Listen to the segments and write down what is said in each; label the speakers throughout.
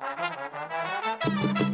Speaker 1: Well,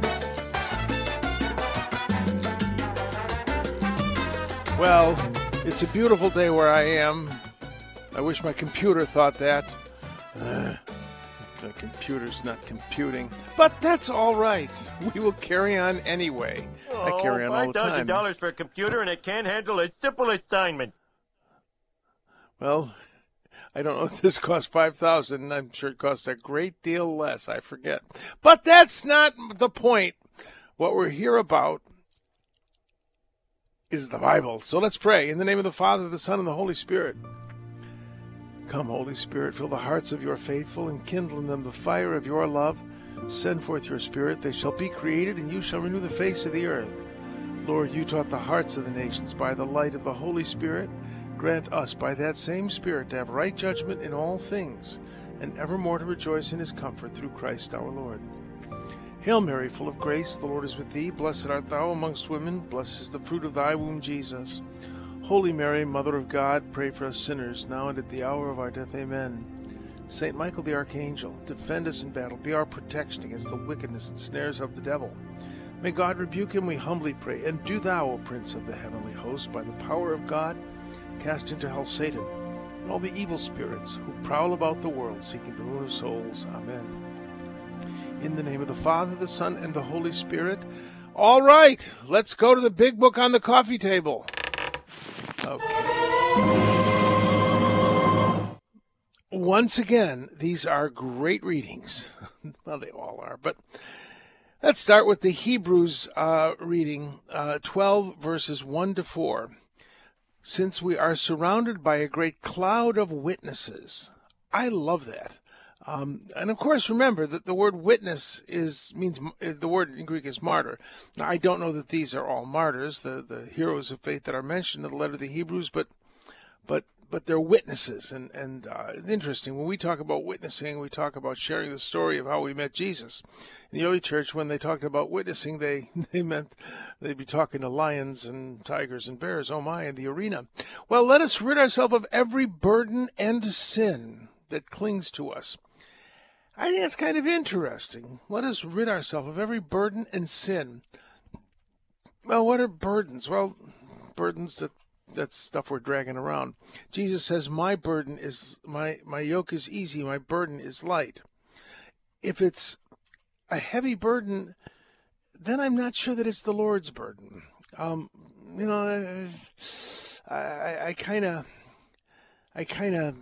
Speaker 2: Well, it's a beautiful day where I am. I wish my computer thought that. Uh, the computer's not computing. But that's all right. We will carry on anyway. I carry on all the time.
Speaker 3: $5,000 for a computer and it can't handle a simple assignment.
Speaker 2: Well, I don't know if this cost 5000 I'm sure it cost a great deal less. I forget. But that's not the point. What we're here about is the Bible. So let's pray. In the name of the Father, the Son, and the Holy Spirit. Come, Holy Spirit, fill the hearts of your faithful and kindle in them the fire of your love. Send forth your Spirit, they shall be created, and you shall renew the face of the earth. Lord, you taught the hearts of the nations by the light of the Holy Spirit. Grant us by that same Spirit to have right judgment in all things, and evermore to rejoice in his comfort through Christ our Lord. Hail Mary, full of grace, the Lord is with thee. Blessed art thou amongst women, blessed is the fruit of thy womb, Jesus. Holy Mary, Mother of God, pray for us sinners, now and at the hour of our death. Amen. Saint Michael the Archangel, defend us in battle, be our protection against the wickedness and snares of the devil. May God rebuke him, we humbly pray. And do thou, O Prince of the heavenly host, by the power of God, cast into hell Satan and all the evil spirits who prowl about the world seeking the ruin of souls. Amen. In the name of the Father, the Son, and the Holy Spirit. All right, let's go to the big book on the coffee table. Okay. Once again, these are great readings. well, they all are, but let's start with the Hebrews uh, reading uh, 12, verses 1 to 4. Since we are surrounded by a great cloud of witnesses. I love that. Um, and of course, remember that the word witness is means the word in Greek is martyr. Now, I don't know that these are all martyrs, the the heroes of faith that are mentioned in the letter of the Hebrews, but but but they're witnesses, and and uh, interesting when we talk about witnessing, we talk about sharing the story of how we met Jesus. In the early church, when they talked about witnessing, they they meant they'd be talking to lions and tigers and bears. Oh my, in the arena. Well, let us rid ourselves of every burden and sin that clings to us. I think it's kind of interesting. Let us rid ourselves of every burden and sin. Well, what are burdens? Well, burdens that that's stuff we're dragging around. Jesus says, "My burden is my my yoke is easy, my burden is light." If it's a heavy burden, then I'm not sure that it's the Lord's burden. Um, you know, I I kind of, I kind of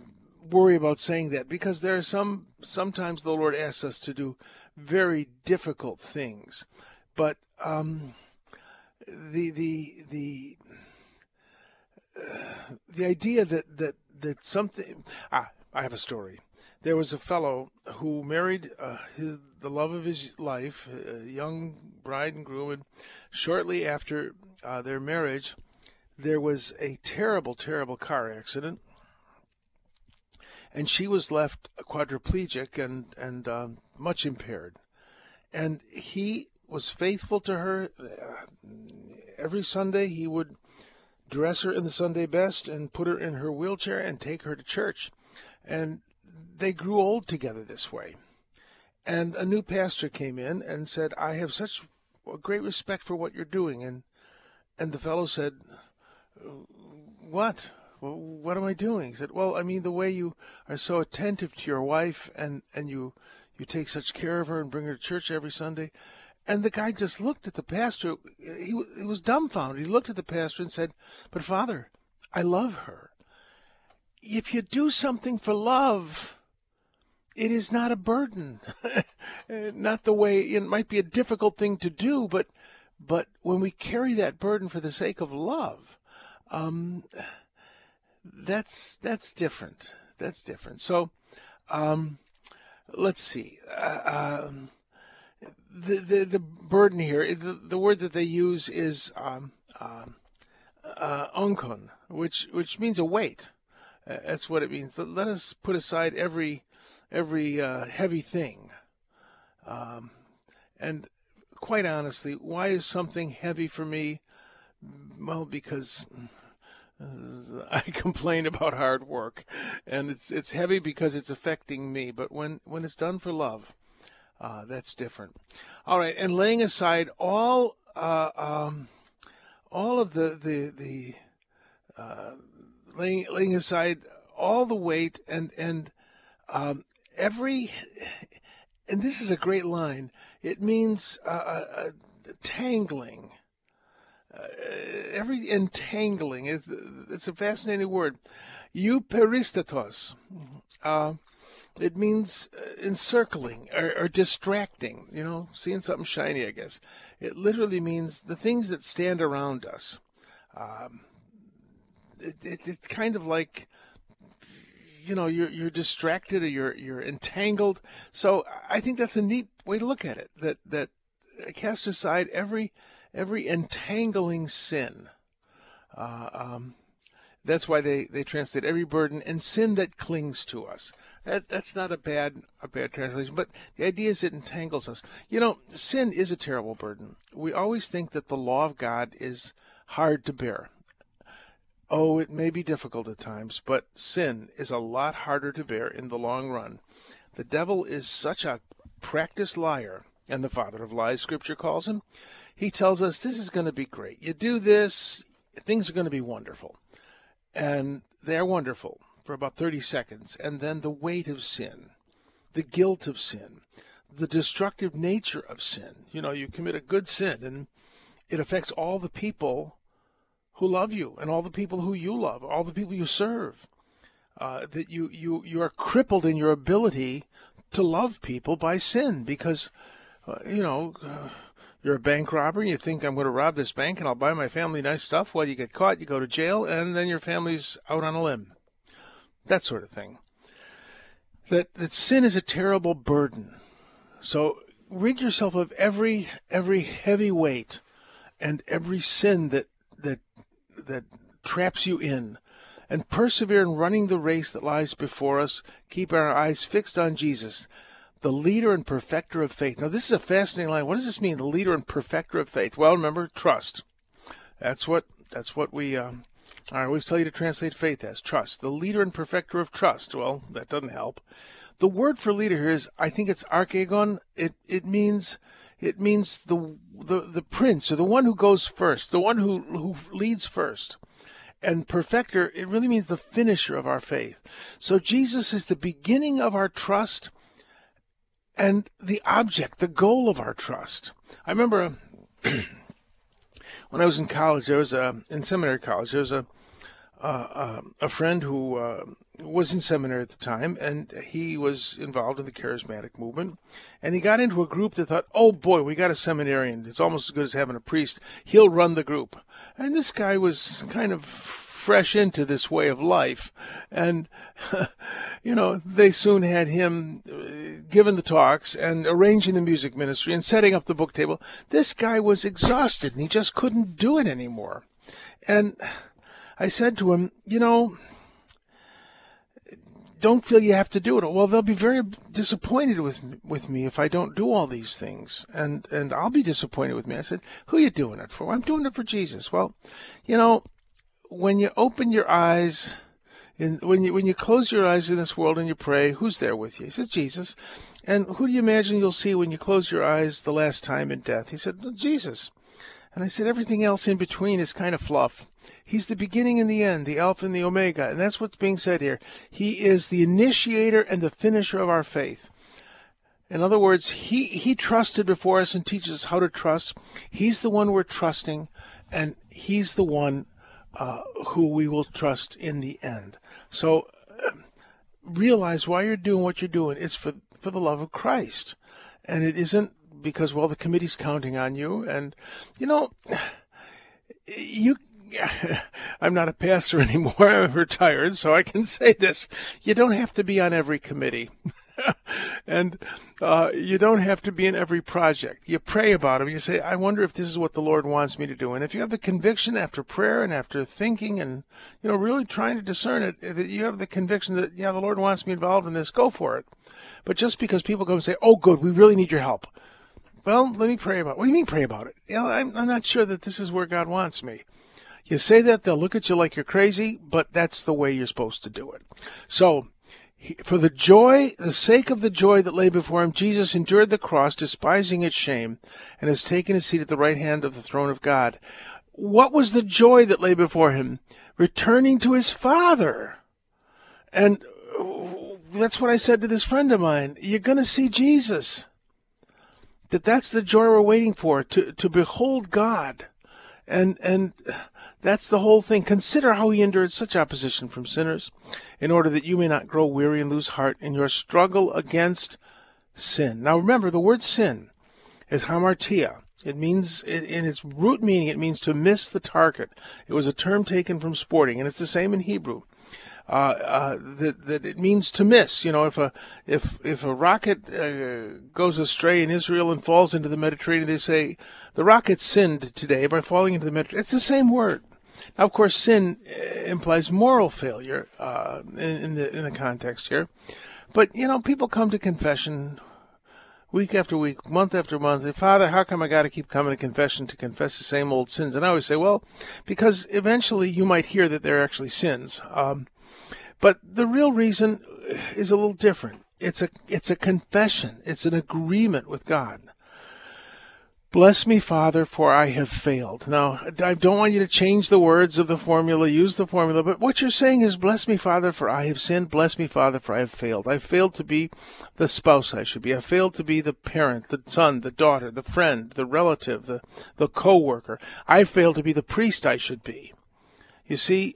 Speaker 2: worry about saying that because there are some sometimes the Lord asks us to do very difficult things, but um, the the the uh, the idea that that that something ah I have a story. There was a fellow who married uh, his, the love of his life, a young bride and groom, and shortly after uh, their marriage, there was a terrible, terrible car accident and she was left quadriplegic and and um, much impaired. And he was faithful to her. Every Sunday, he would dress her in the Sunday best and put her in her wheelchair and take her to church. And they grew old together this way. And a new pastor came in and said, "I have such great respect for what you're doing." And and the fellow said, "What?" Well, what am I doing? He said, well, I mean, the way you are so attentive to your wife and, and you, you take such care of her and bring her to church every Sunday. And the guy just looked at the pastor. He, he was dumbfounded. He looked at the pastor and said, but Father, I love her. If you do something for love, it is not a burden. not the way it might be a difficult thing to do, but but when we carry that burden for the sake of love, um, that's that's different. That's different. So, um, let's see. Uh, um, the, the the burden here, the, the word that they use is um, um, uh, onkon, which which means a weight. Uh, that's what it means. Let us put aside every every uh, heavy thing. Um, and quite honestly, why is something heavy for me? Well, because I complain about hard work, and it's it's heavy because it's affecting me. But when when it's done for love, uh, that's different. All right, and laying aside all uh, um, all of the the the uh, laying laying aside all the weight and and um, every and this is a great line. It means uh, uh, uh tangling uh, every entangling is it's a fascinating word. Euperistatos. Uh, it means uh, encircling or, or, distracting. You know, seeing something shiny. I guess it literally means the things that stand around us. Um, it, it, it's kind of like you know you're you're distracted or you're you're entangled. So I think that's a neat way to look at it. That that cast aside every every entangling sin. Uh, um, that's why they, they translate every burden and sin that clings to us. That, that's not a bad a bad translation, but the idea is it entangles us. You know, sin is a terrible burden. We always think that the law of God is hard to bear. Oh, it may be difficult at times, but sin is a lot harder to bear in the long run. The devil is such a practiced liar, and the father of lies, Scripture calls him, he tells us this is going to be great. You do this, things are going to be wonderful. And they're wonderful for about 30 seconds. And then the weight of sin, the guilt of sin, the destructive nature of sin. You know, you commit a good sin and it affects all the people who love you and all the people who you love, all the people you serve. Uh, that you, you, you are crippled in your ability to love people by sin because, uh, you know, uh, you're a bank robber. You think I'm going to rob this bank and I'll buy my family nice stuff. Well, you get caught, you go to jail, and then your family's out on a limb. That sort of thing. That that sin is a terrible burden. So rid yourself of every every heavy weight and every sin that that that traps you in and persevere in running the race that lies before us, keep our eyes fixed on Jesus the leader and perfecter of faith. Now, this is a fascinating line. What does this mean, the leader and perfecter of faith? Well, remember, trust. That's what that's what we. Um, I always tell you to translate faith as trust. The leader and perfecter of trust. Well, that doesn't help. The word for leader here is, I think it's archegon. It it means it means the the the prince or the one who goes first, the one who who leads first. And perfecter, it really means the finisher of our faith. So Jesus is the beginning of our trust and the object, the goal of our trust. I remember when I was in college, there was a in seminary college, there was a uh, a friend who uh, was in seminary at the time, and he was involved in the charismatic movement. And he got into a group that thought, "Oh boy, we got a seminarian. It's almost as good as having a priest. He'll run the group." And this guy was kind of fresh into this way of life. And, you know, they soon had him uh, giving the talks and arranging the music ministry and setting up the book table. This guy was exhausted and he just couldn't do it anymore. And I said to him, you know, don't feel you have to do it. Well, they'll be very disappointed with with me if I don't do all these things, and and I'll be disappointed with me. I said, "Who are you doing it for?" I'm doing it for Jesus. Well, you know, when you open your eyes, in, when you when you close your eyes in this world and you pray, who's there with you? He says Jesus. And who do you imagine you'll see when you close your eyes the last time in death? He said Jesus. And I said everything else in between is kind of fluff. He's the beginning and the end, the Alpha and the Omega, and that's what's being said here. He is the initiator and the finisher of our faith. In other words, he, he trusted before us and teaches us how to trust. He's the one we're trusting, and he's the one uh, who we will trust in the end. So realize why you're doing what you're doing. It's for for the love of Christ, and it isn't because well the committee's counting on you. And you know, you. I'm not a pastor anymore. I'm retired, so I can say this. You don't have to be on every committee. and uh, you don't have to be in every project. You pray about them. You say, I wonder if this is what the Lord wants me to do. And if you have the conviction after prayer and after thinking and, you know, really trying to discern it, that you have the conviction that, yeah, the Lord wants me involved in this, go for it. But just because people come and say, oh, good, we really need your help. Well, let me pray about it. What do you mean pray about it? You know, I'm, I'm not sure that this is where God wants me. You say that, they'll look at you like you're crazy, but that's the way you're supposed to do it. So, for the joy, the sake of the joy that lay before him, Jesus endured the cross, despising its shame, and has taken his seat at the right hand of the throne of God. What was the joy that lay before him? Returning to his Father. And uh, that's what I said to this friend of mine. You're going to see Jesus. That that's the joy we're waiting for, to, to behold God. And, and that's the whole thing. Consider how he endured such opposition from sinners, in order that you may not grow weary and lose heart in your struggle against sin. Now remember, the word sin is hamartia. It means, in its root meaning, it means to miss the target. It was a term taken from sporting, and it's the same in Hebrew. Uh, uh, that that it means to miss. You know, if a if if a rocket uh, goes astray in Israel and falls into the Mediterranean, they say the rocket sinned today by falling into the Mediterranean. It's the same word. Now, of course, sin uh, implies moral failure uh, in, in, the in the context here, but you know, people come to confession week after week, month after month. And, Father, how come I got to keep coming to confession to confess the same old sins? And I always say, well, because eventually you might hear that they're actually sins. Um, but the real reason is a little different. It's a it's a confession. It's an agreement with God. Bless me, Father, for I have failed. Now, I don't want you to change the words of the formula, use the formula, but what you're saying is, Bless me, Father, for I have sinned. Bless me, Father, for I have failed. I failed to be the spouse I should be. I failed to be the parent, the son, the daughter, the friend, the relative, the, the co worker. I failed to be the priest I should be. You see,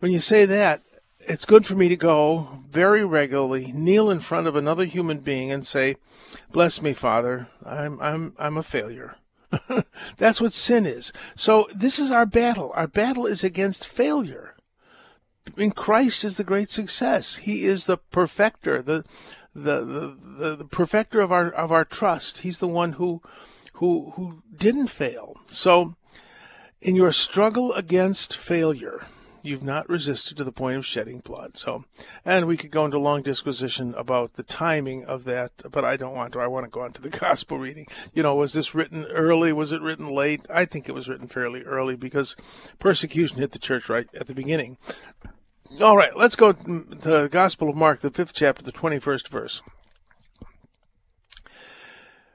Speaker 2: when you say that, it's good for me to go very regularly, kneel in front of another human being and say, "Bless me, Father. I'm I'm I'm a failure." That's what sin is. So this is our battle. Our battle is against failure. In Christ is the great success. He is the perfecter, the the, the, the, the perfecter of our of our trust. He's the one who who who didn't fail. So in your struggle against failure, you've not resisted to the point of shedding blood. So, and we could go into long disquisition about the timing of that, but I don't want to. I want to go on to the gospel reading. You know, was this written early? Was it written late? I think it was written fairly early because persecution hit the church right at the beginning. All right, let's go to the Gospel of Mark, the fifth chapter, the 21st verse.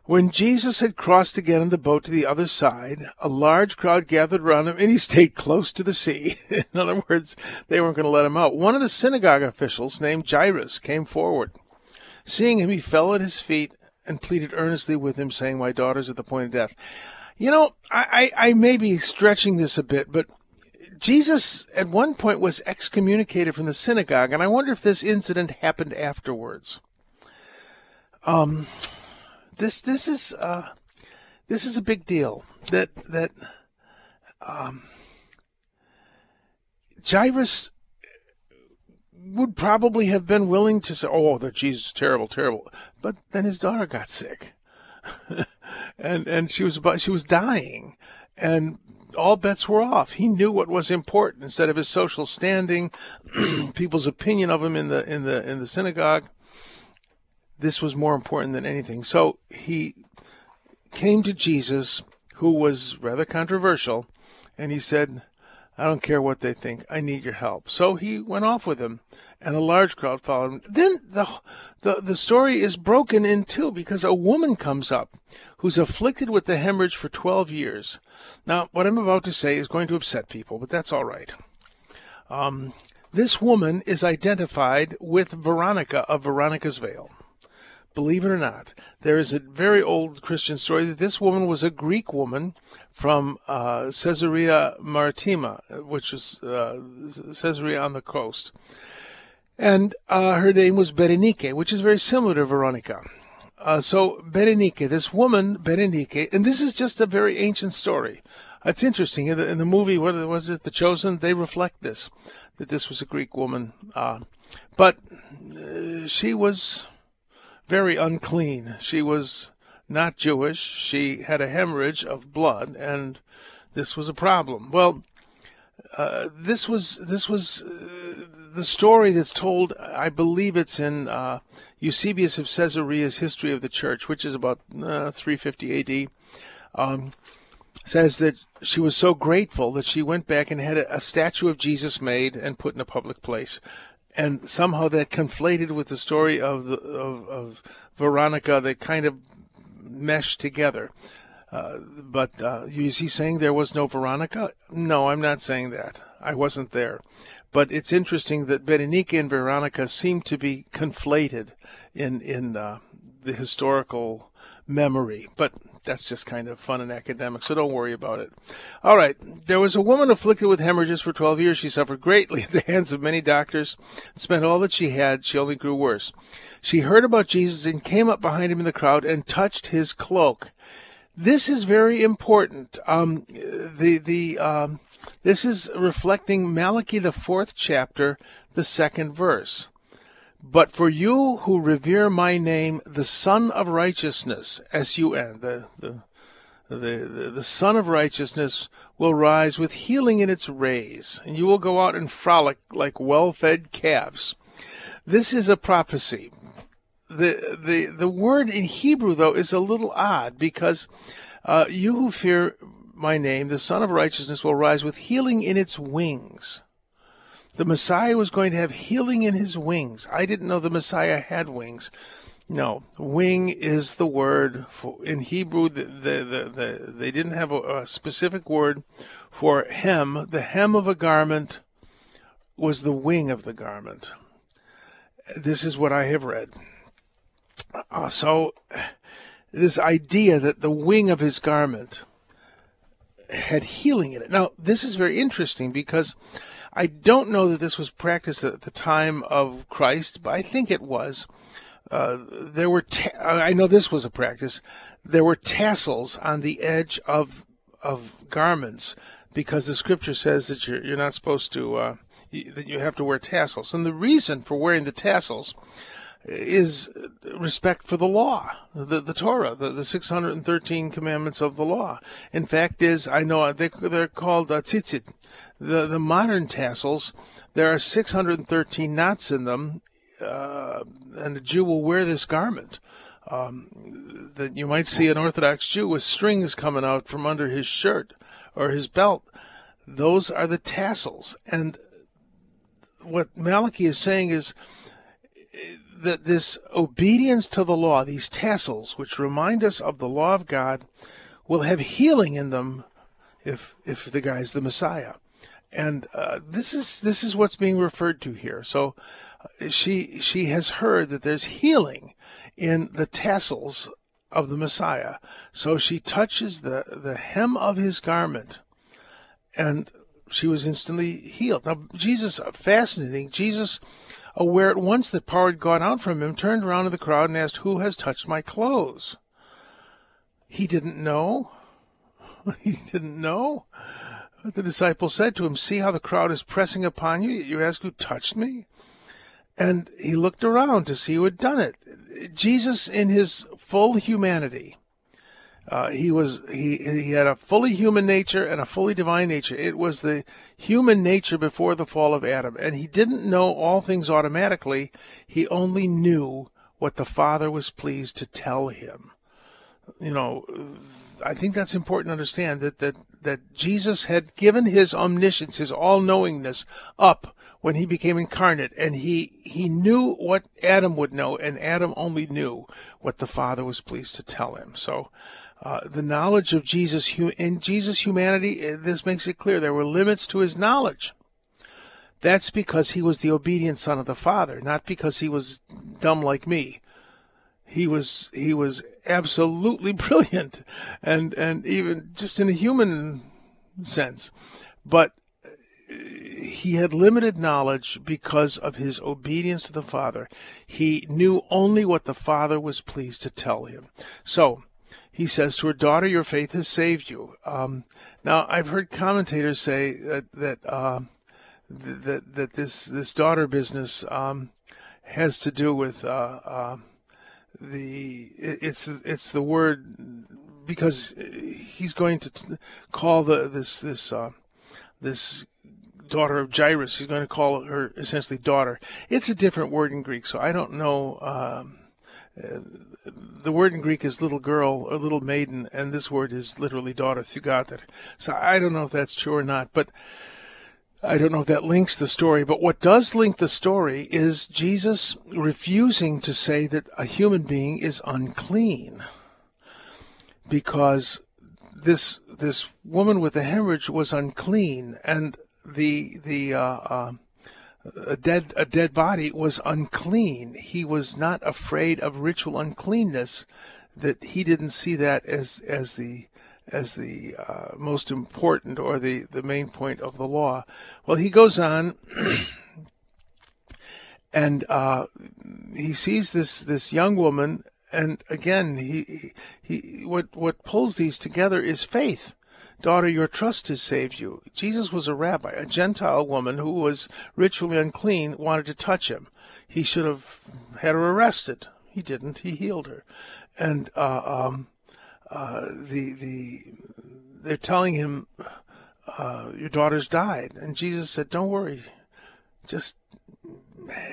Speaker 2: When Jesus had crossed again in the boat to the other side, a large crowd gathered around him, and he stayed close to the sea. in other words, they weren't going to let him out. One of the synagogue officials, named Jairus, came forward. Seeing him, he fell at his feet and pleaded earnestly with him, saying, My daughter's at the point of death. You know, I, I, I may be stretching this a bit, but Jesus at one point was excommunicated from the synagogue, and I wonder if this incident happened afterwards. Um, this this is uh, this is a big deal. That that um, Jairus would probably have been willing to say, "Oh, that Jesus is terrible, terrible," but then his daughter got sick, and and she was about, she was dying, and all bets were off. He knew what was important instead of his social standing, people's opinion of him in the in the in the synagogue this was more important than anything. So he came to Jesus, who was rather controversial, and he said, I don't care what they think. I need your help. So he went off with him, and a large crowd followed him. Then the, the, the story is broken in two because a woman comes up who's afflicted with the hemorrhage for 12 years. Now, what I'm about to say is going to upset people, but that's all right. Um, this woman is identified with Veronica of Veronica's Veil believe it or not, there is a very old Christian story that this woman was a Greek woman from uh, Caesarea Maritima, which is uh, Caesarea on the coast. And uh, her name was Berenike, which is very similar to Veronica. Uh, so Berenike, this woman Berenike, and this is just a very ancient story. It's interesting in the, in the movie. What was it? The Chosen. They reflect this that this was a Greek woman, uh, but uh, she was very unclean. She was not Jewish. She had a hemorrhage of blood, and this was a problem. Well, uh, this was this was uh, the story that's told. I believe it's in uh, Eusebius of Caesarea's History of the Church, which is about uh, 350 A.D. Um, says that she was so grateful that she went back and had a, a statue of Jesus made and put in a public place and somehow that conflated with the story of the of, of Veronica. They kind of meshed together. Uh, but uh, is he saying there was no Veronica? No, I'm not saying that. I wasn't there. But it's interesting that Berenica and Veronica seem to be conflated in in uh, the historical memory. But that's just kind of fun and academic, so don't worry about it. All right. There was a woman afflicted with hemorrhages for 12 years. She suffered greatly at the hands of many doctors and spent all that she had. She only grew worse. She heard about Jesus and came up behind him in the crowd and touched his cloak. This is very important. Um, the the um, this is reflecting Malachi the fourth chapter, the second verse. But for you who revere my name, the Sun of Righteousness, S U N, the, the, the, the, Sun of Righteousness will rise with healing in its rays, and you will go out and frolic like well fed calves. This is a prophecy. The, the, the word in Hebrew, though, is a little odd because uh, you who fear my name, the Sun of Righteousness will rise with healing in its wings. The Messiah was going to have healing in his wings. I didn't know the Messiah had wings. No, wing is the word for, in Hebrew. The, the, the, the, they didn't have a, a specific word for hem. The hem of a garment was the wing of the garment. This is what I have read. Uh, so, this idea that the wing of his garment had healing in it. Now, this is very interesting because I don't know that this was practiced at the time of Christ, but I think it was. Uh, there were, ta- I know this was a practice. There were tassels on the edge of of garments because the scripture says that you're you're not supposed to uh, you, that you have to wear tassels, and the reason for wearing the tassels is respect for the law, the, the Torah, the, the 613 commandments of the law. In fact, is I know they, they're called uh, tzitzit. The, the modern tassels, there are 613 knots in them, uh, and a Jew will wear this garment. Um, that you might see an Orthodox Jew with strings coming out from under his shirt or his belt. Those are the tassels. And what Malachi is saying is that this obedience to the law, these tassels, which remind us of the law of God, will have healing in them if if the guy's the Messiah. And uh, this is this is what's being referred to here. So uh, she she has heard that there's healing in the tassels of the Messiah. So she touches the the hem of his garment, and she was instantly healed. Now Jesus, fascinating. Jesus aware at once that power had gone out from him, turned around to the crowd and asked, Who has touched my clothes? He didn't know. he didn't know. The disciple said to him, See how the crowd is pressing upon you? You ask who touched me? And he looked around to see who had done it. Jesus, in his full humanity, uh, he was he he had a fully human nature and a fully divine nature. It was the human nature before the fall of Adam, and he didn't know all things automatically. He only knew what the Father was pleased to tell him. You know, I think that's important to understand that that that Jesus had given his omniscience, his all-knowingness up when he became incarnate and he he knew what Adam would know and Adam only knew what the Father was pleased to tell him. So uh, the knowledge of Jesus in Jesus' humanity, uh, this makes it clear there were limits to his knowledge. That's because he was the obedient son of the Father, not because he was dumb like me. He was he was absolutely brilliant, and and even just in a human sense, but uh, he had limited knowledge because of his obedience to the Father. He knew only what the Father was pleased to tell him. So he says to her daughter, "Your faith has saved you." Um, now, I've heard commentators say that that uh, that that this this daughter business um, has to do with uh, uh, the it's it's the word because he's going to call the this this uh, this daughter of Jairus. He's going to call her essentially daughter. It's a different word in Greek, so I don't know. Um, the word in Greek is little girl or little maiden, and this word is literally daughter, thugater. So I don't know if that's true or not, but I don't know if that links the story. But what does link the story is Jesus refusing to say that a human being is unclean because this this woman with the hemorrhage was unclean, and the the uh, uh, a dead a dead body was unclean. He was not afraid of ritual uncleanness. That he didn't see that as as the as the uh, most important or the the main point of the law. Well, he goes on. and uh, he sees this this young woman, and again, he he what what pulls these together is faith. Daughter, your trust has saved you. Jesus was a rabbi. A Gentile woman who was ritually unclean wanted to touch him. He should have had her arrested. He didn't. He healed her. And uh, um, uh, the the they're telling him uh, your daughter's died, and Jesus said, "Don't worry, just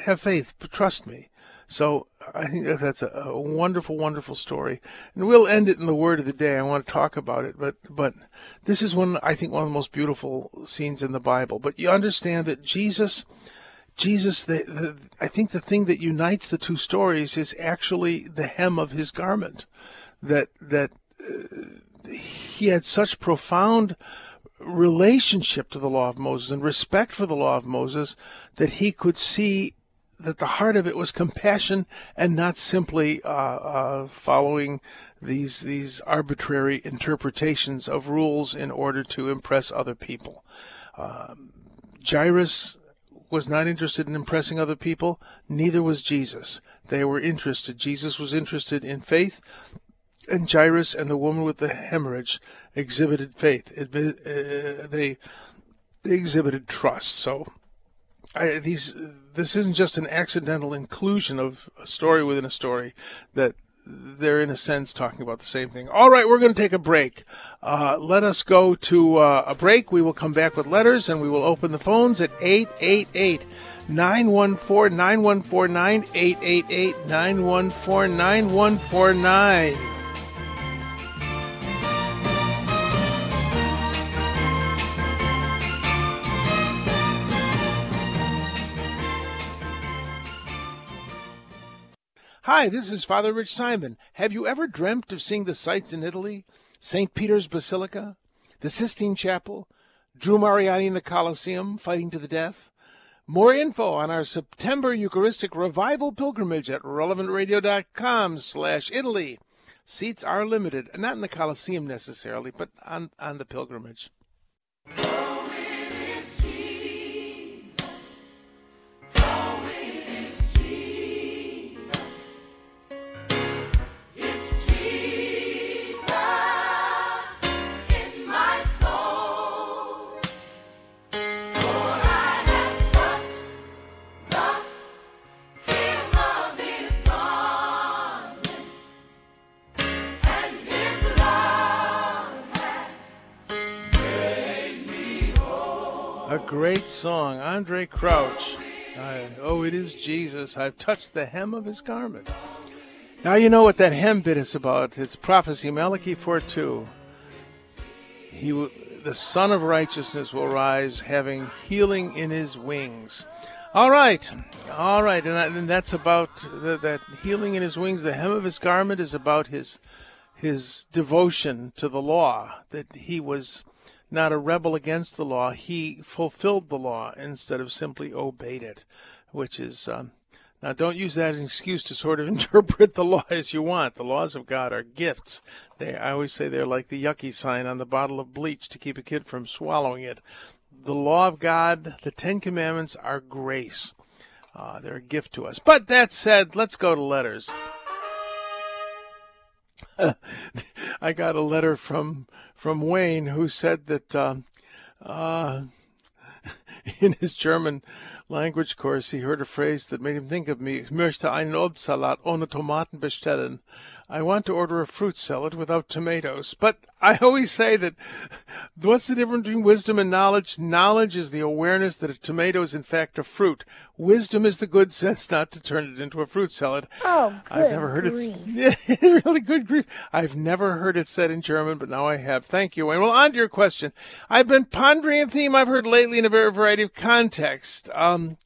Speaker 2: have faith, trust me." So I think that that's a, a, wonderful, wonderful story, and we'll end it in the word of the day. I want to talk about it, but but this is one I think one of the most beautiful scenes in the Bible. But you understand that Jesus, Jesus, the, the I think the thing that unites the two stories is actually the hem of his garment, that that uh, he had such profound relationship to the law of Moses and respect for the law of Moses that he could see that the heart of it was compassion and not simply uh, uh, following these these arbitrary interpretations of rules in order to impress other people. Um, Jairus was not interested in impressing other people. Neither was Jesus. They were interested. Jesus was interested in faith, and Jairus and the woman with the hemorrhage exhibited faith. It, uh, they they exhibited trust. So I, these this isn't just an accidental inclusion of a story within a story that they're in a sense talking about the same thing. All right, we're going to take a break. Uh, let us go to uh, a break. We will come back with letters and we will open the phones at 888 914 9149 888 914 9149. Hi, this is Father Rich Simon. Have you ever dreamt of seeing the sights in Italy? St. Peter's Basilica, the Sistine Chapel, Drew Mariani in the Colosseum fighting to the death? More info on our September Eucharistic Revival pilgrimage at relevantradio.com slash Italy. Seats are limited, not in the Colosseum necessarily, but on, on the pilgrimage. Great song, Andraé Crouch. I, oh, it is Jesus. I've touched the hem of his garment. Now you know what that hem bit is about. It's prophecy, Malachi 4 2. He the Sun of Righteousness will rise, having healing in his wings. All right, all right, and, that, and that's about the, that healing in his wings. The hem of his garment is about his his devotion to the law. That he was not a rebel against the law. He fulfilled the law instead of simply obeyed it, which is. Um, now, don't use that as an excuse to sort of interpret the law as you want. The laws of God are gifts. They, I always say they're like the yucky sign on the bottle of bleach to keep a kid from swallowing it. The law of God, the Ten Commandments, are grace. Uh, they're a gift to us. But that said, let's go to letters. I got a letter from from Wayne who said that uh, uh, in his German language course, he heard a phrase that made him think of me. Ich möchte einen Obstsalat ohne Tomaten bestellen. I want to order a fruit salad without tomatoes. But I always say that what's the difference between wisdom and knowledge? Knowledge is the awareness that a tomato is in fact a fruit. Wisdom is the good sense not to turn it into a fruit salad.
Speaker 4: Oh,
Speaker 2: I've never heard
Speaker 4: grief.
Speaker 2: it. Really good grief. I've never heard it said in German, but now I have. Thank you. And well, on to your question. I've been pondering a theme I've heard lately in a very variety of contexts. Um,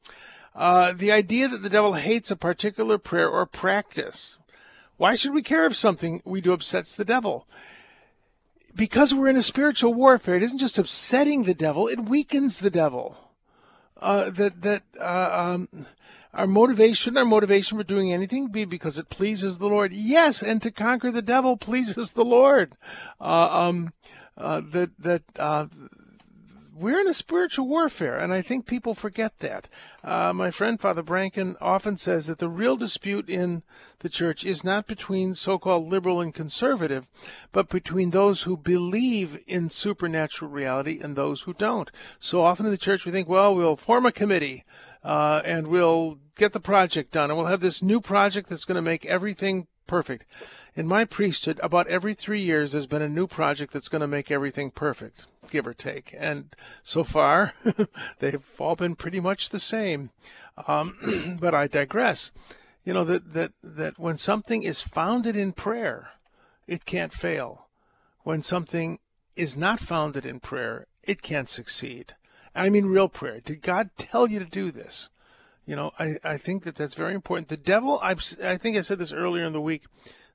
Speaker 2: uh, the idea that the devil hates a particular prayer or practice. Why should we care if something we do upsets the devil? Because we're in a spiritual warfare. It isn't just upsetting the devil; it weakens the devil. Uh, that that uh, um, our motivation, our motivation for doing anything, be because it pleases the Lord. Yes, and to conquer the devil pleases the Lord. Uh, um, uh, that that uh, we're in a spiritual warfare, and I think people forget that. Uh, my friend Father Branken often says that the real dispute in the church is not between so called liberal and conservative, but between those who believe in supernatural reality and those who don't. So often in the church, we think, well, we'll form a committee. Uh, and we'll get the project done, and we'll have this new project that's going to make everything perfect. In my priesthood, about every three years, there's been a new project that's going to make everything perfect give or take. And so far, they've all been pretty much the same. Um, but I digress. You know that that that when something is founded in prayer, it can't fail. When something is not founded in prayer, it can't succeed. I mean, real prayer. Did God tell you to do this? You know, I, I think that that's very important. The devil, I've, I think I said this earlier in the week,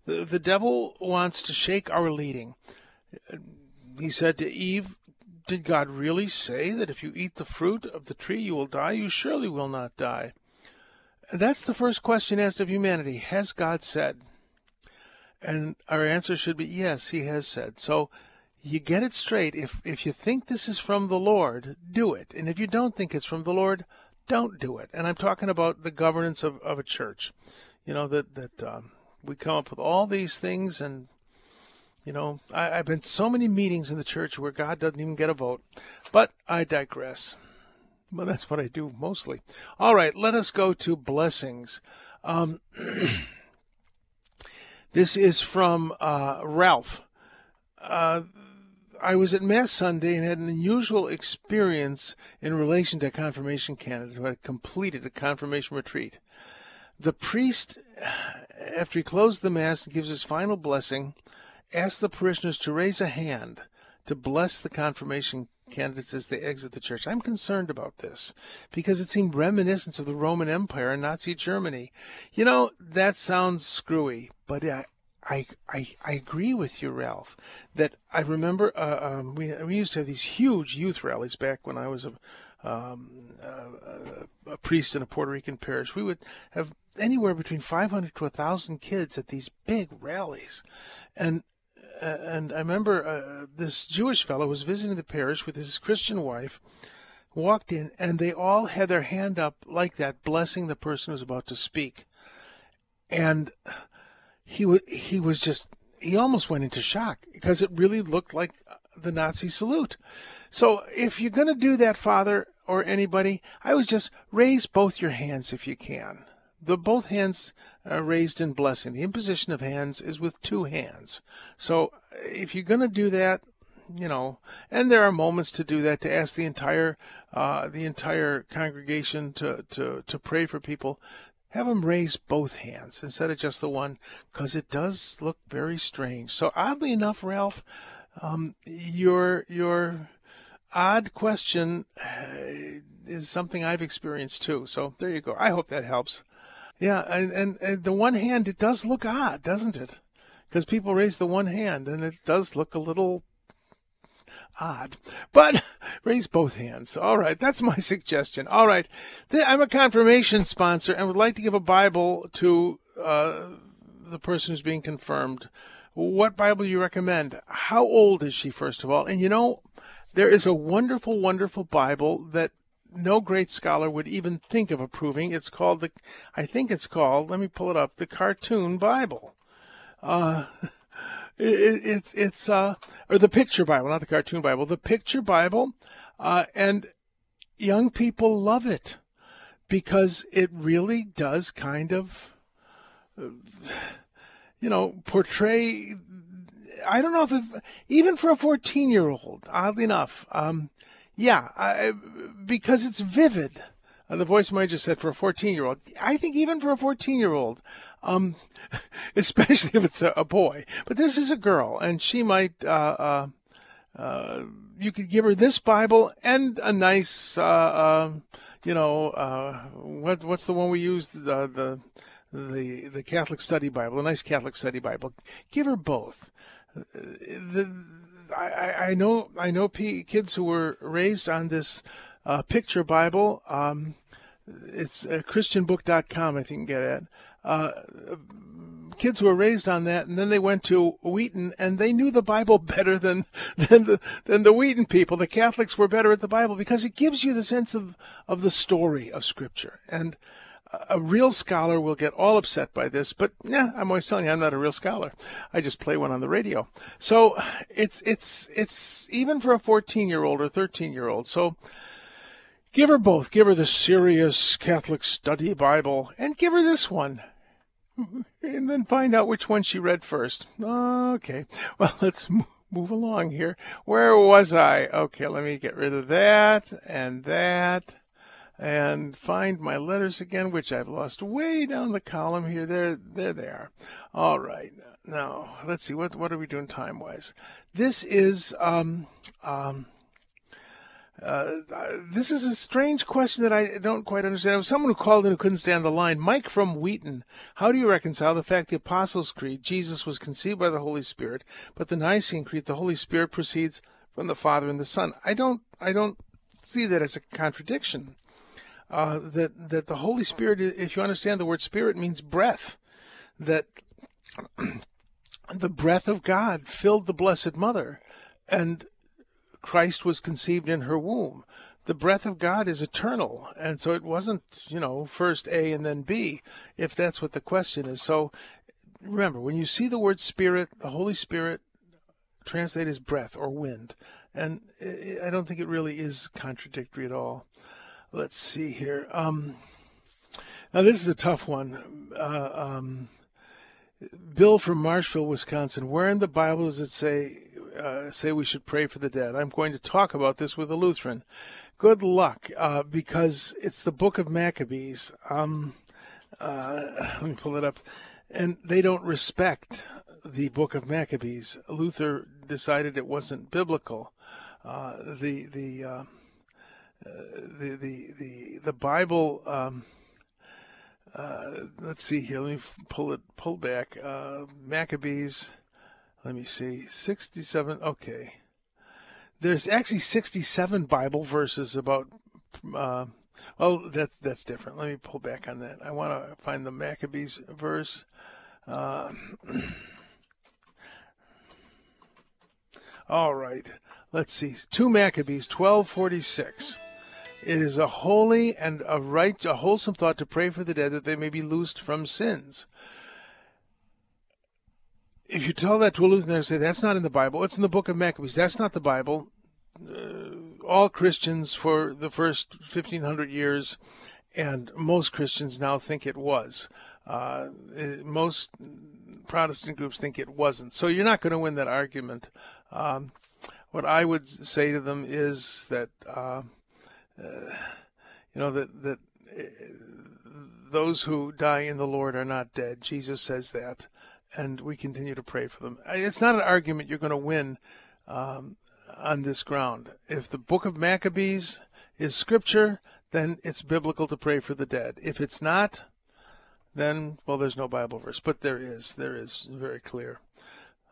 Speaker 2: the, devil wants to shake our leading. He said to Eve, did God really say that if you eat the fruit of the tree you will die? You surely will not die. That's the first question asked of humanity. Has God said? And our answer should be yes, he has said. So you get it straight. If if you think this is from the Lord, do it. And if you don't think it's from the Lord, don't do it. And I'm talking about the governance of, of a church. You know, that, that um, we come up with all these things and you know, I, have been so many meetings in the church where God doesn't even get a vote. But I digress. Well, that's what I do mostly. All right, let us go to blessings. Um, this is from uh, Ralph. Uh, I was at Mass Sunday and had an unusual experience in relation to a confirmation candidate who had completed a confirmation retreat. The priest, after he closed the Mass and gives his final blessing, asks the parishioners to raise a hand to bless the confirmation candidates as they exit the church. I'm concerned about this because it seemed reminiscent of the Roman Empire and Nazi Germany. You know, that sounds screwy, but I, I, I, I agree with you, Ralph, that I remember uh, um, we, we used to have these huge youth rallies back when I was a, um, uh, a priest in a Puerto Rican parish. We would have anywhere between 500 to 1,000 kids at these big rallies. And and I remember uh, this Jewish fellow was visiting the parish with his Christian wife, walked in, and they all had their hand up like that, blessing the person who was about to speak. And he was he was just he almost went into shock because it really looked like the Nazi salute. So if you're going to do that, Father or anybody, I would just raise both your hands if you can. The both hands uh, raised in blessing. The imposition of hands is with two hands. So if you're going to do that, you know, and there are moments to do that to ask the entire uh, the entire congregation to, to to pray for people. Have them raise both hands instead of just the one, because it does look very strange. So oddly enough, Ralph, um, your your odd question uh, is something I've experienced too. So there you go. I hope that helps. Yeah, and, and, and the one hand, it does look odd, doesn't it? Because people raise the one hand, and it does look a little odd. But raise both hands. All right, that's my suggestion. All right, I'm a confirmation sponsor and would like to give a Bible to uh, the person who's being confirmed. What Bible do you recommend? How old is she, first of all? And you know, there is a wonderful, wonderful Bible that no great scholar would even think of approving. It's called the, I think it's called, let me pull it up, the Cartoon Bible. Uh, it, it's, it's, uh, or the Picture Bible, not the Cartoon Bible, the Picture Bible. Uh, and young people love it because it really does kind of, uh, you know, portray. I don't know if, it, even for a 14 year old, oddly enough, um, yeah, I, because it's vivid. Uh, the voice might just said for a 14 year old. I think even for a 14 year old, um, especially if it's a, a, boy, but this is a girl and she might, uh, uh, uh you could give her this Bible and a nice, uh, uh, you know, what, what's the one we use? The, the, the, the Catholic Study Bible, a nice Catholic Study Bible. Give her both. The, I, I know, I know kids who were raised on this uh, picture Bible. Um, it's uh, ChristianBook.com, I think you can get it. Uh, kids who were raised on that, and then they went to Wheaton, and they knew the Bible better than than the than the Wheaton people. The Catholics were better at the Bible because it gives you the sense of of the story of Scripture. And a real scholar will get all upset by this, but yeah, I'm always telling you, I'm not a real scholar. I just play one on the radio. So it's it's it's even for a 14 year old or 13 year old. So Give her both. Give her the serious Catholic study Bible and give her this one. And then find out which one she read first. Okay. Well, let's move along here. Where was I? Okay, let me get rid of that and that and find my letters again, which I've lost way down the column here. There, there they are. All right. Now, let's see. What, what are we doing time wise? This is, um, um, uh, this is a strange question that I don't quite understand. Someone who called in who couldn't stand the line. Mike from Wheaton. How do you reconcile the fact the Apostles' Creed, Jesus was conceived by the Holy Spirit, but the Nicene Creed, the Holy Spirit proceeds from the Father and the Son? I don't, I don't see that as a contradiction. Uh, that that the Holy Spirit, if you understand the word Spirit, means breath. That the breath of God filled the Blessed Mother, and Christ was conceived in her womb. The breath of God is eternal. And so it wasn't, you know, first A and then B, if that's what the question is. So remember, when you see the word spirit, the Holy Spirit translate as breath or wind. And I don't think it really is contradictory at all. Let's see here. Um, now, this is a tough one. Uh, um, Bill from Marshfield, Wisconsin. Where in the Bible does it say uh, say we should pray for the dead. I'm going to talk about this with a Lutheran. Good luck, uh, because it's the book of Maccabees. Um, uh, let me pull it up. And they don't respect the book of Maccabees. Luther decided it wasn't biblical. Uh, the the, uh, the the the the Bible. Um, uh, let's see here. Let me pull it pull back. Uh, Maccabees let me see, 67. Okay. There's actually 67 Bible verses about. Uh, oh, that's that's different. Let me pull back on that. I want to find the Maccabees verse. Uh, all right. Let's see. Two Maccabees, 1246. It is a holy and a right, a wholesome thought to pray for the dead that they may be loosed from sins if you tell that to a Lutheran, say that's not in the Bible. It's in the Book of Maccabees. That's not the Bible. Uh, all Christians for the first 1500 years, and most Christians now think it was. Uh, most Protestant groups think it wasn't. So you're not going to win that argument. Um, what I would say to them is that, uh you know, that that uh, those who die in the Lord are not dead. Jesus says that and we continue to pray for them. It's not an argument you're going to win um, on this ground. If the book of Maccabees is scripture, then it's biblical to pray for the dead. If it's not, then, well, there's no Bible verse, but there is. There is very clear.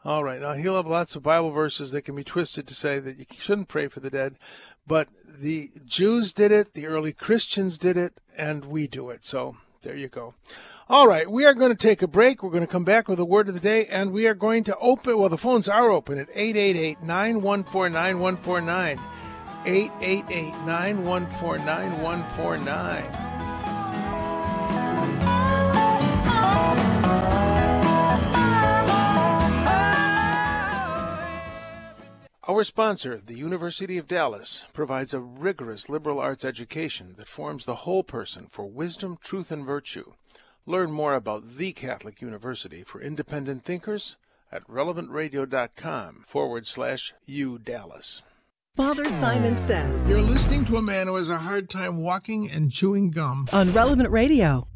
Speaker 2: All right. Now, he'll have lots of Bible verses that can be twisted to say that you shouldn't pray for the dead, but the Jews did it, the early Christians did it, and we do it. So there you go. All right, we are going to take a break. We're going to come back with a word of the day, and we are going to open, well, the phones are open at 888 914 9149. 888 914 9149. Our sponsor, the University of Dallas, provides a rigorous liberal arts education that forms the whole person for wisdom, truth, and virtue. Learn more about the Catholic University for independent thinkers at relevantradio.com forward slash U Dallas.
Speaker 5: Father Simon Says
Speaker 1: You're listening to a man who has a hard time walking and chewing gum.
Speaker 5: on Relevant Radio.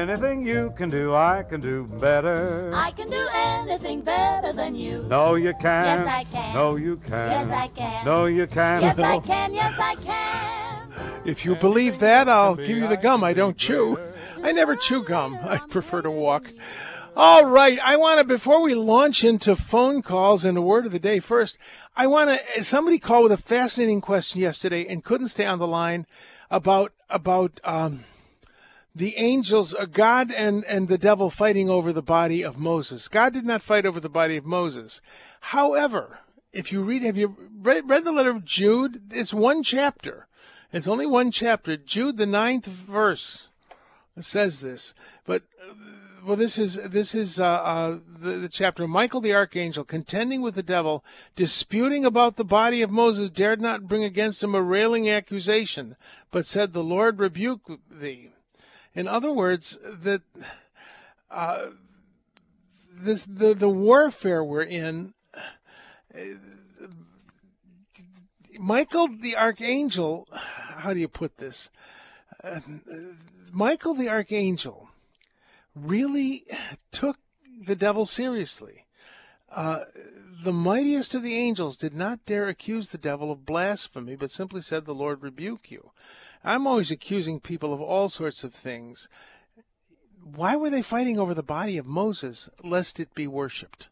Speaker 4: Anything you can do, I can do better.
Speaker 6: I can do anything better than you.
Speaker 4: No, you can't.
Speaker 6: Yes, I can.
Speaker 4: No, you can't.
Speaker 6: Yes, I can.
Speaker 4: No, you can't.
Speaker 6: Yes, I can. Yes, I can.
Speaker 2: If you believe that, I'll give you the gum. I don't chew. I never chew gum. I prefer to walk. All right. I want to, before we launch into phone calls and the word of the day first, I want to, somebody called with a fascinating question yesterday and couldn't stay on the line about, about, um, the angels, uh, God and, and the devil fighting over the body of Moses. God did not fight over the body of Moses. However, if you read, have you read, read the letter of Jude? It's one chapter. It's only one chapter. Jude, the ninth verse, says this. But uh, well, this is this is uh, uh, the, the chapter. Michael the archangel, contending with the devil, disputing about the body of Moses, dared not bring against him a railing accusation, but said, "The Lord rebuke thee." In other words, that uh, this the the warfare we're in. Michael the archangel, how do you put this? Uh, Michael the archangel really took the devil seriously. Uh, the mightiest of the angels did not dare accuse the devil of blasphemy, but simply said, The Lord rebuke you. I'm always accusing people of all sorts of things. Why were they fighting over the body of Moses, lest it be worshipped?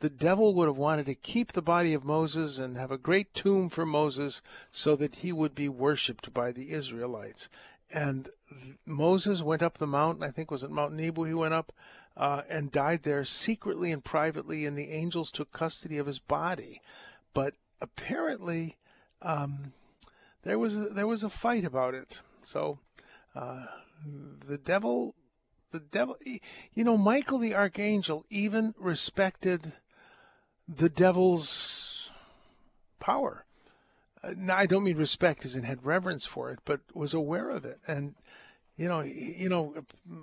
Speaker 2: The devil would have wanted to keep the body of Moses and have a great tomb for Moses so that he would be worshipped by the Israelites. And Moses went up the mountain, I think was it Mount Nebo he went up, uh, and died there secretly and privately, and the angels took custody of his body. But apparently, um, there was a, there was a fight about it. So uh, the devil, the devil, you know, Michael the archangel even respected the devil's power. Uh, now, I don't mean respect as in had reverence for it, but was aware of it. And you know, you know,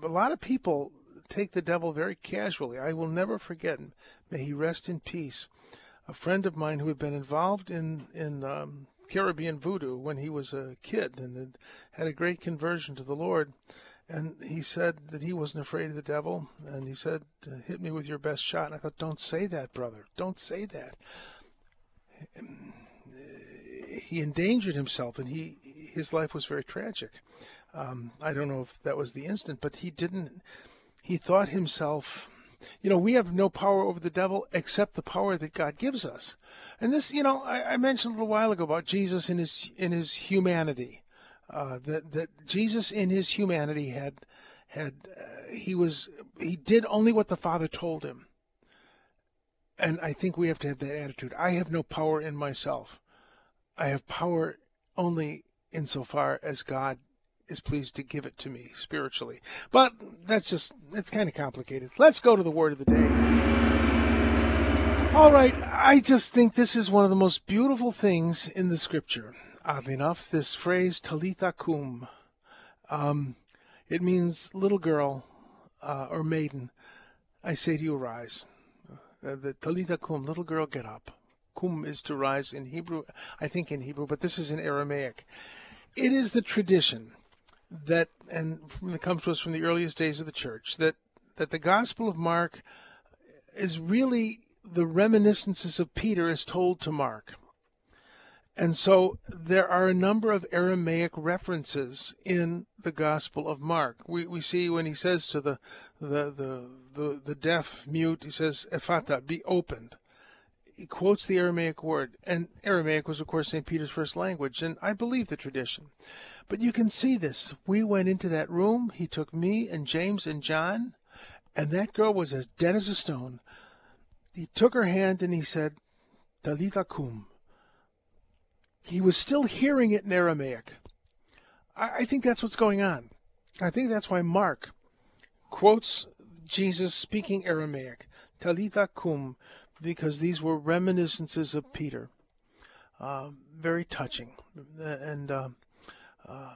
Speaker 2: a lot of people take the devil very casually. I will never forget. May he rest in peace. A friend of mine who had been involved in in um, Caribbean voodoo when he was a kid and had had a great conversion to the Lord. And he said that he wasn't afraid of the devil. And he said, Hit me with your best shot. And I thought, Don't say that, brother. Don't say that. He endangered himself and he his life was very tragic. Um, I don't know if that was the instant, but he didn't, he thought himself, you know, we have no power over the devil except the power that God gives us. And this, you know, I, I mentioned a little while ago about Jesus in his in his humanity, uh, that that Jesus in his humanity had had uh, he was he did only what the Father told him. And I think we have to have that attitude. I have no power in myself. I have power only insofar as God is pleased to give it to me spiritually. But that's just, it's kind of complicated. Let's go to the word of the day. All right, I just think this is one of the most beautiful things in the scripture. Oddly enough, this phrase, Talitha cum, um, it means little girl uh, or maiden. I say to you, rise. Uh, the Talitha cum, little girl, get up. Kum is to rise in Hebrew, I think in Hebrew, but this is in Aramaic. It is the tradition that, and it comes to us from the earliest days of the church, that, that the Gospel of Mark is really the reminiscences of Peter as told to Mark. And so there are a number of Aramaic references in the Gospel of Mark. We, we see when he says to the, the, the, the, the deaf mute, he says, Ephphatha, be opened. He quotes the Aramaic word, and Aramaic was, of course, St. Peter's first language, and I believe the tradition. But you can see this. We went into that room, he took me and James and John, and that girl was as dead as a stone. He took her hand and he said, Talitha cum. He was still hearing it in Aramaic. I, I think that's what's going on. I think that's why Mark quotes Jesus speaking Aramaic. Talitha cum because these were reminiscences of Peter. Um, very touching. And um, uh,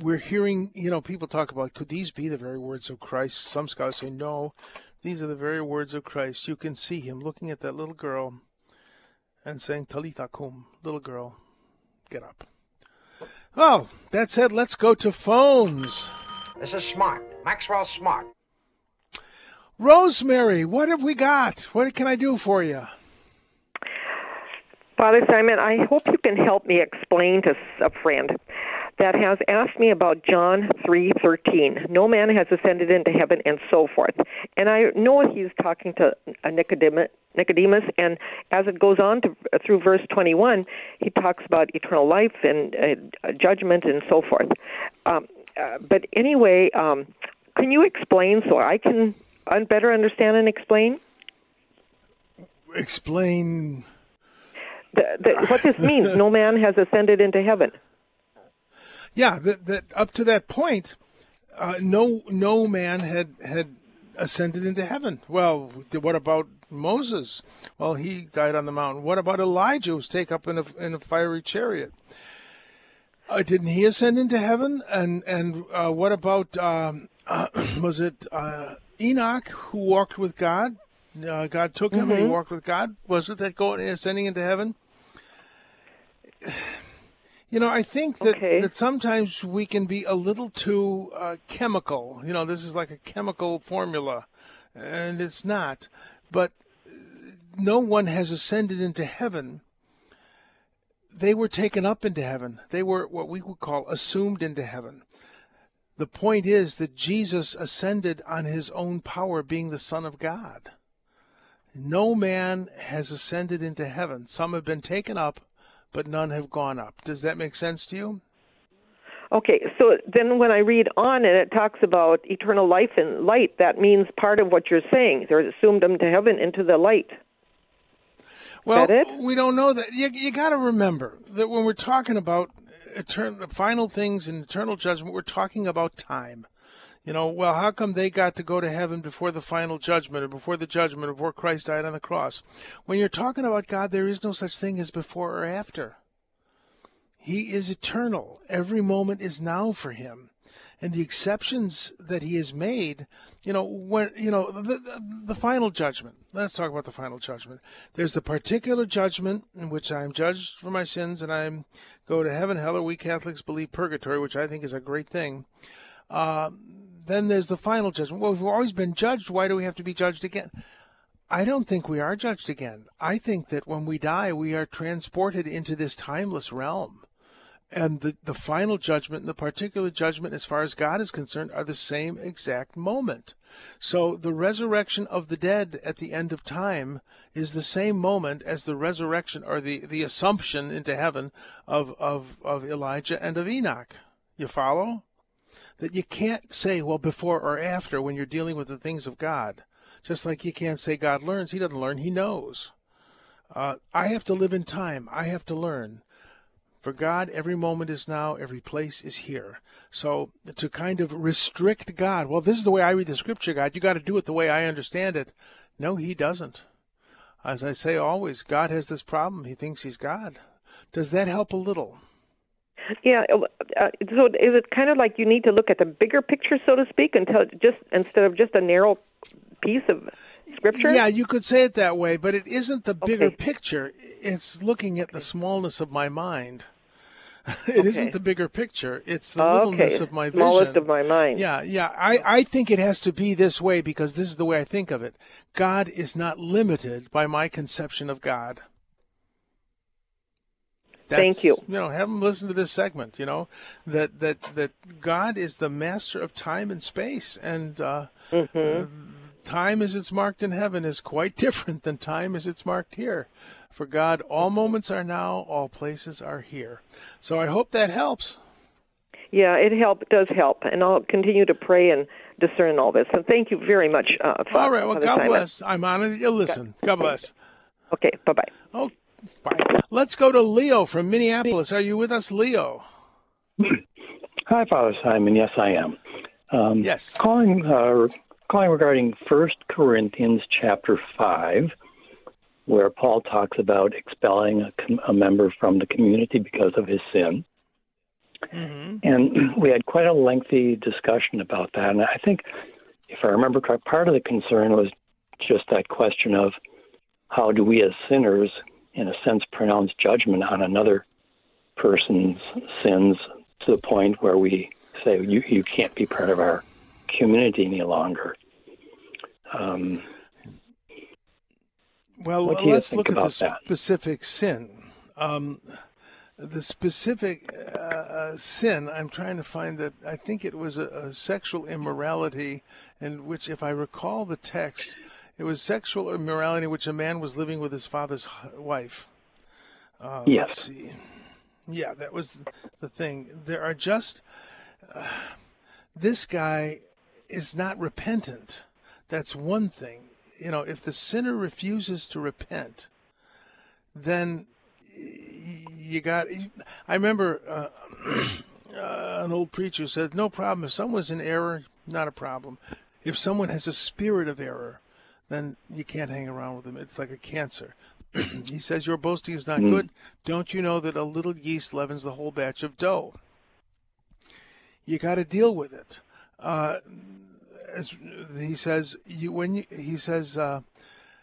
Speaker 2: we're hearing, you know, people talk about could these be the very words of Christ? Some scholars say no, these are the very words of Christ. You can see him looking at that little girl and saying, Talitha cum, little girl, get up. Well, that said, let's go to phones.
Speaker 7: This is Smart. Maxwell Smart.
Speaker 2: Rosemary, what have we got? What can I do for you?
Speaker 8: Father Simon, I hope you can help me explain to a friend that has asked me about John 3:13. No man has ascended into heaven and so forth. And I know he's talking to Nicodemus, Nicodemus and as it goes on to, through verse 21, he talks about eternal life and uh, judgment and so forth. Um, uh, but anyway, um, can you explain so I can better understand and explain?
Speaker 2: Explain
Speaker 8: the, the, what this means. no man has ascended into heaven.
Speaker 2: Yeah, that, that up to that point, uh, no no man had had ascended into heaven. Well, what about Moses? Well, he died on the mountain. What about Elijah, who was taken up in a in a fiery chariot? Uh, didn't he ascend into heaven? And and uh, what about um, was it uh, Enoch who walked with God? Uh, God took him mm-hmm. and he mm-hmm. walked with God. Was it that going ascending into heaven? You know, I think that, okay. that sometimes we can be a little too uh, chemical. You know, this is like a chemical formula, and it's not. But no one has ascended into heaven. They were taken up into heaven. They were what we would call assumed into heaven. The point is that Jesus ascended on his own power, being the Son of God. No man has ascended into heaven. Some have been taken up, but none have gone up. Does that make sense to you?
Speaker 8: Okay, so then when I read on and it talks about eternal life and light, that means part of what you're saying. They're assumed into heaven into the light.
Speaker 2: Well, we don't know that. You, you got to remember that when we're talking about eternal, final things and eternal judgment, we're talking about time. You know, well, how come they got to go to heaven before the final judgment or before the judgment, before Christ died on the cross? When you're talking about God, there is no such thing as before or after. He is eternal. Every moment is now for him. And the exceptions that he has made, you know, when, you know, the, the, the final judgment. Let's talk about the final judgment. There's the particular judgment in which I am judged for my sins and I go to heaven, hell, or we Catholics believe purgatory, which I think is a great thing. Uh, then there's the final judgment. Well, we've always been judged. Why do we have to be judged again? I don't think we are judged again. I think that when we die, we are transported into this timeless realm. And the, the final judgment and the particular judgment, as far as God is concerned, are the same exact moment. So the resurrection of the dead at the end of time is the same moment as the resurrection or the, the assumption into heaven of, of, of Elijah and of Enoch. You follow? that you can't say, well, before or after when you're dealing with the things of God. Just like you can't say God learns, He doesn't learn, He knows. Uh, I have to live in time. I have to learn. For God, every moment is now, every place is here. So to kind of restrict God, well, this is the way I read the scripture, God. You got to do it the way I understand it. No, He doesn't. As I say always, God has this problem. He thinks He's God. Does that help a little?
Speaker 8: Yeah. Uh, uh, so is it kind of like you need to look at the bigger picture, so to speak, until just instead of just a narrow piece of scripture?
Speaker 2: Yeah, you could say it that way, but it isn't the bigger okay. picture. It's looking at the smallness of my mind. It okay. not the bigger picture. It's the
Speaker 8: okay.
Speaker 2: littleness of my vision.
Speaker 8: Smallest of my mind.
Speaker 2: Yeah, yeah. I, I think it has to be this way because this is the way I think of it. God is not limited by my conception of God.
Speaker 8: That's, Thank you.
Speaker 2: You know, have them listen to this segment. You know, that that that God is the master of time and space, and uh, mm-hmm. uh, time as it's marked in heaven is quite different than time as it's marked here. For God, all moments are now, all places are here. So I hope that helps.
Speaker 8: Yeah, it help does help, and I'll continue to pray and discern all this. And thank you very much. Uh,
Speaker 2: all right. Well, God bless. I'm honored you listen. God bless.
Speaker 8: Okay. Bye bye.
Speaker 2: Oh. Bye. Let's go to Leo from Minneapolis. Are you with us, Leo?
Speaker 9: Hi, Father Simon. Yes, I am. Um,
Speaker 2: yes.
Speaker 9: Calling uh, calling regarding First Corinthians chapter 5, where Paul talks about expelling a, com- a member from the community because of his sin.
Speaker 2: Mm-hmm.
Speaker 9: And we had quite a lengthy discussion about that. And I think, if I remember correct, part of the concern was just that question of how do we as sinners, in a sense, pronounce judgment on another person's sins to the point where we say you you can't be part of our community any longer. Um,
Speaker 2: Well, let's look at the
Speaker 9: that?
Speaker 2: specific sin. Um, the specific uh, sin, I'm trying to find that. I think it was a, a sexual immorality, in which, if I recall the text, it was sexual immorality in which a man was living with his father's wife. Uh, Let's
Speaker 9: Yes.
Speaker 2: see. Yeah, that was the thing. There are just. Uh, this guy is not repentant. That's one thing. You know, if the sinner refuses to repent, then you got. I remember uh, uh, an old preacher said, "No problem. If someone's in error, not a problem. If someone has a spirit of error, then you can't hang around with them. It's like a cancer." he says, "Your boasting is not good. Don't you know that a little yeast leavens the whole batch of dough?" You got to deal with it. Uh, as he says, you when you, he says, uh,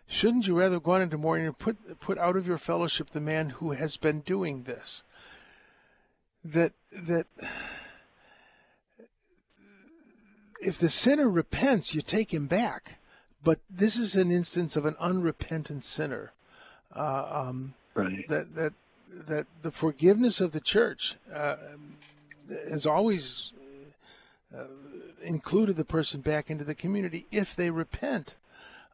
Speaker 2: shouldn't you rather go on into mourning and put put out of your fellowship the man who has been doing this? That that if the sinner repents, you take him back. But this is an instance of an unrepentant sinner. Uh, um,
Speaker 9: right.
Speaker 2: that that that the forgiveness of the church uh, has always uh, included the person back into the community if they repent.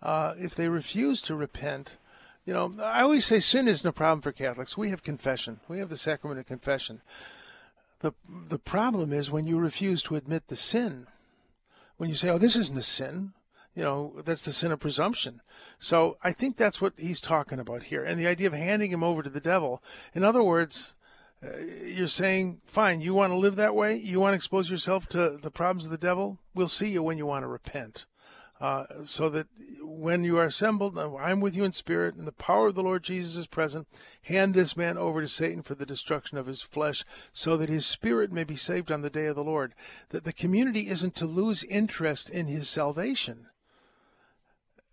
Speaker 2: Uh, if they refuse to repent, you know, I always say sin isn't a problem for Catholics. We have confession. We have the sacrament of confession. the The problem is when you refuse to admit the sin. When you say, "Oh, this isn't a sin," you know, that's the sin of presumption. So I think that's what he's talking about here, and the idea of handing him over to the devil. In other words, you're saying, fine, you want to live that way? You want to expose yourself to the problems of the devil? We'll see you when you want to repent. Uh, so that when you are assembled, uh, I'm with you in spirit, and the power of the Lord Jesus is present. Hand this man over to Satan for the destruction of his flesh, so that his spirit may be saved on the day of the Lord. That the community isn't to lose interest in his salvation.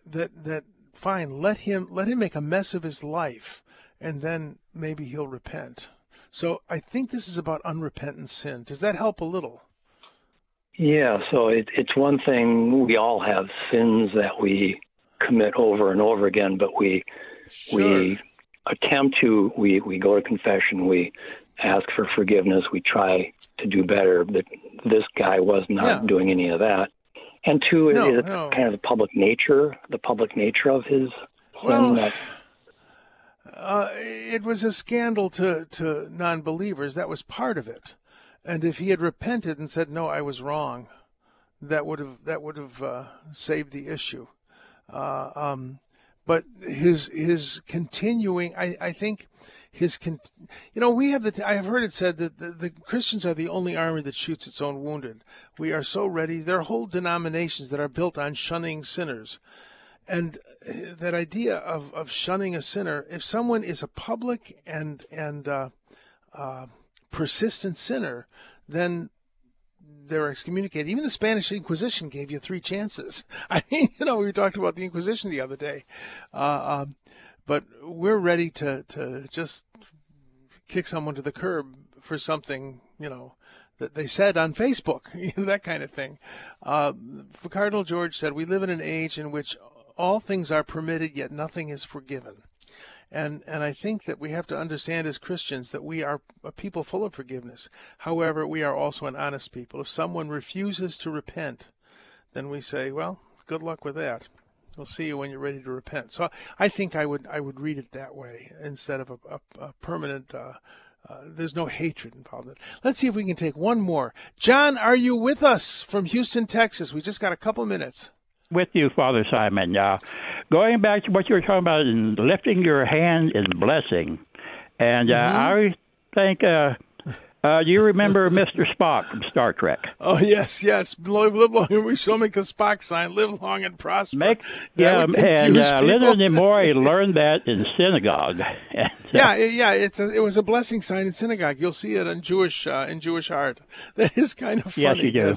Speaker 2: That that fine, let him let him make a mess of his life, and then maybe he'll repent. So I think this is about unrepentant sin. Does that help a little?
Speaker 9: Yeah, so it, it's one thing we all have sins that we commit over and over again, but we we attempt to we we go to confession, we ask for forgiveness, we try to do better. But this guy was not
Speaker 2: Yeah.
Speaker 9: doing any of that. And two,
Speaker 2: No,
Speaker 9: it's
Speaker 2: no.
Speaker 9: kind of the public nature, the public nature of his sin
Speaker 2: Well,
Speaker 9: that
Speaker 2: Uh, it was a scandal to, to non believers. That was part of it. And if he had repented and said, "No, I was wrong," that would have that would have uh, saved the issue. Uh, um, but his his continuing, I, I think, his con- you know we have the I have heard it said that the, the Christians are the only army that shoots its own wounded. We are so ready. There are whole denominations that are built on shunning sinners. And uh, that idea of, of shunning a sinner, if someone is a public and and uh, uh, persistent sinner, then they're excommunicated. Even the Spanish Inquisition gave you three chances. I mean, you know, we talked about the Inquisition the other day, uh, um, but we're ready to to just kick someone to the curb for something, you know, that they said on Facebook, that kind of thing. Uh, Cardinal George said, "We live in an age in which all things are permitted, yet nothing is forgiven." And and I think that we have to understand as Christians that we are a people full of forgiveness. However, we are also an honest people. If someone refuses to repent, then we say, "Well, good luck with that." We'll see you when you're ready to repent. So I think I would I would read it that way instead of a, a, a permanent. Uh, uh, there's no hatred involved. in it. Let's see if we can take one more. John, are you with us from Houston, Texas? We just got a couple minutes.
Speaker 10: With you, Father Simon. Uh, going back to what you were talking about and lifting your hand in blessing, and uh, I think uh, Uh, you remember Mr. Spock from Star Trek?
Speaker 2: Oh yes, yes. Live, live long, and we shall make the Spock sign. Live long and prosper.
Speaker 10: Make yeah, and uh. Leonard Nimoy learned that in synagogue. And, uh,
Speaker 2: Yeah, yeah. It's a, it was a blessing sign in synagogue. You'll see it in Jewish uh, in Jewish art. That is kind of
Speaker 10: Yes,
Speaker 2: funny.
Speaker 10: you do.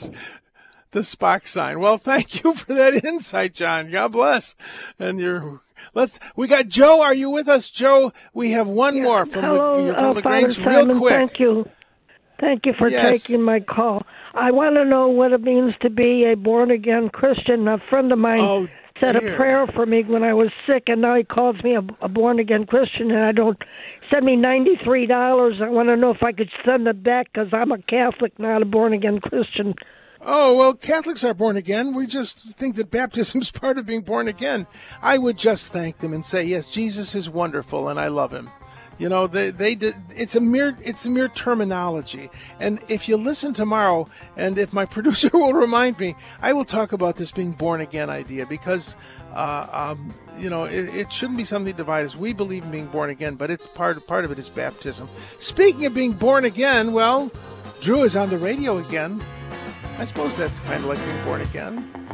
Speaker 2: The Spock sign. Well, thank you for that insight, John. God bless. And you're let's. We got Joe. Are you with us, Joe? We have one more from
Speaker 11: Hello,
Speaker 2: the from
Speaker 11: uh,
Speaker 2: the Grange,
Speaker 11: Simon.
Speaker 2: real quick.
Speaker 11: Thank you. Thank you for
Speaker 2: Yes.
Speaker 11: taking my call. I want to know what it means to be a born again Christian. A friend of mine
Speaker 2: Oh,
Speaker 11: said
Speaker 2: dear.
Speaker 11: a prayer for me when I was sick, and now he calls me a, a born again Christian, and I don't send me ninety three dollars. I want to know if I could send it back because I'm a Catholic, not a born again Christian.
Speaker 2: Oh, well, Catholics are born again. We just think that baptism is part of being born again. I would just thank them and say, yes, Jesus is wonderful and I love him. You know, they, they did, it's a mere, it's a mere terminology. And if you listen tomorrow, and if my producer will remind me, I will talk about this being born again idea because, uh, um, you know, it, it shouldn't be something that divides. We believe in being born again, but it's part, part of it is baptism. Speaking of being born again, well, Drew is on the radio again. I suppose that's kind of like being born again.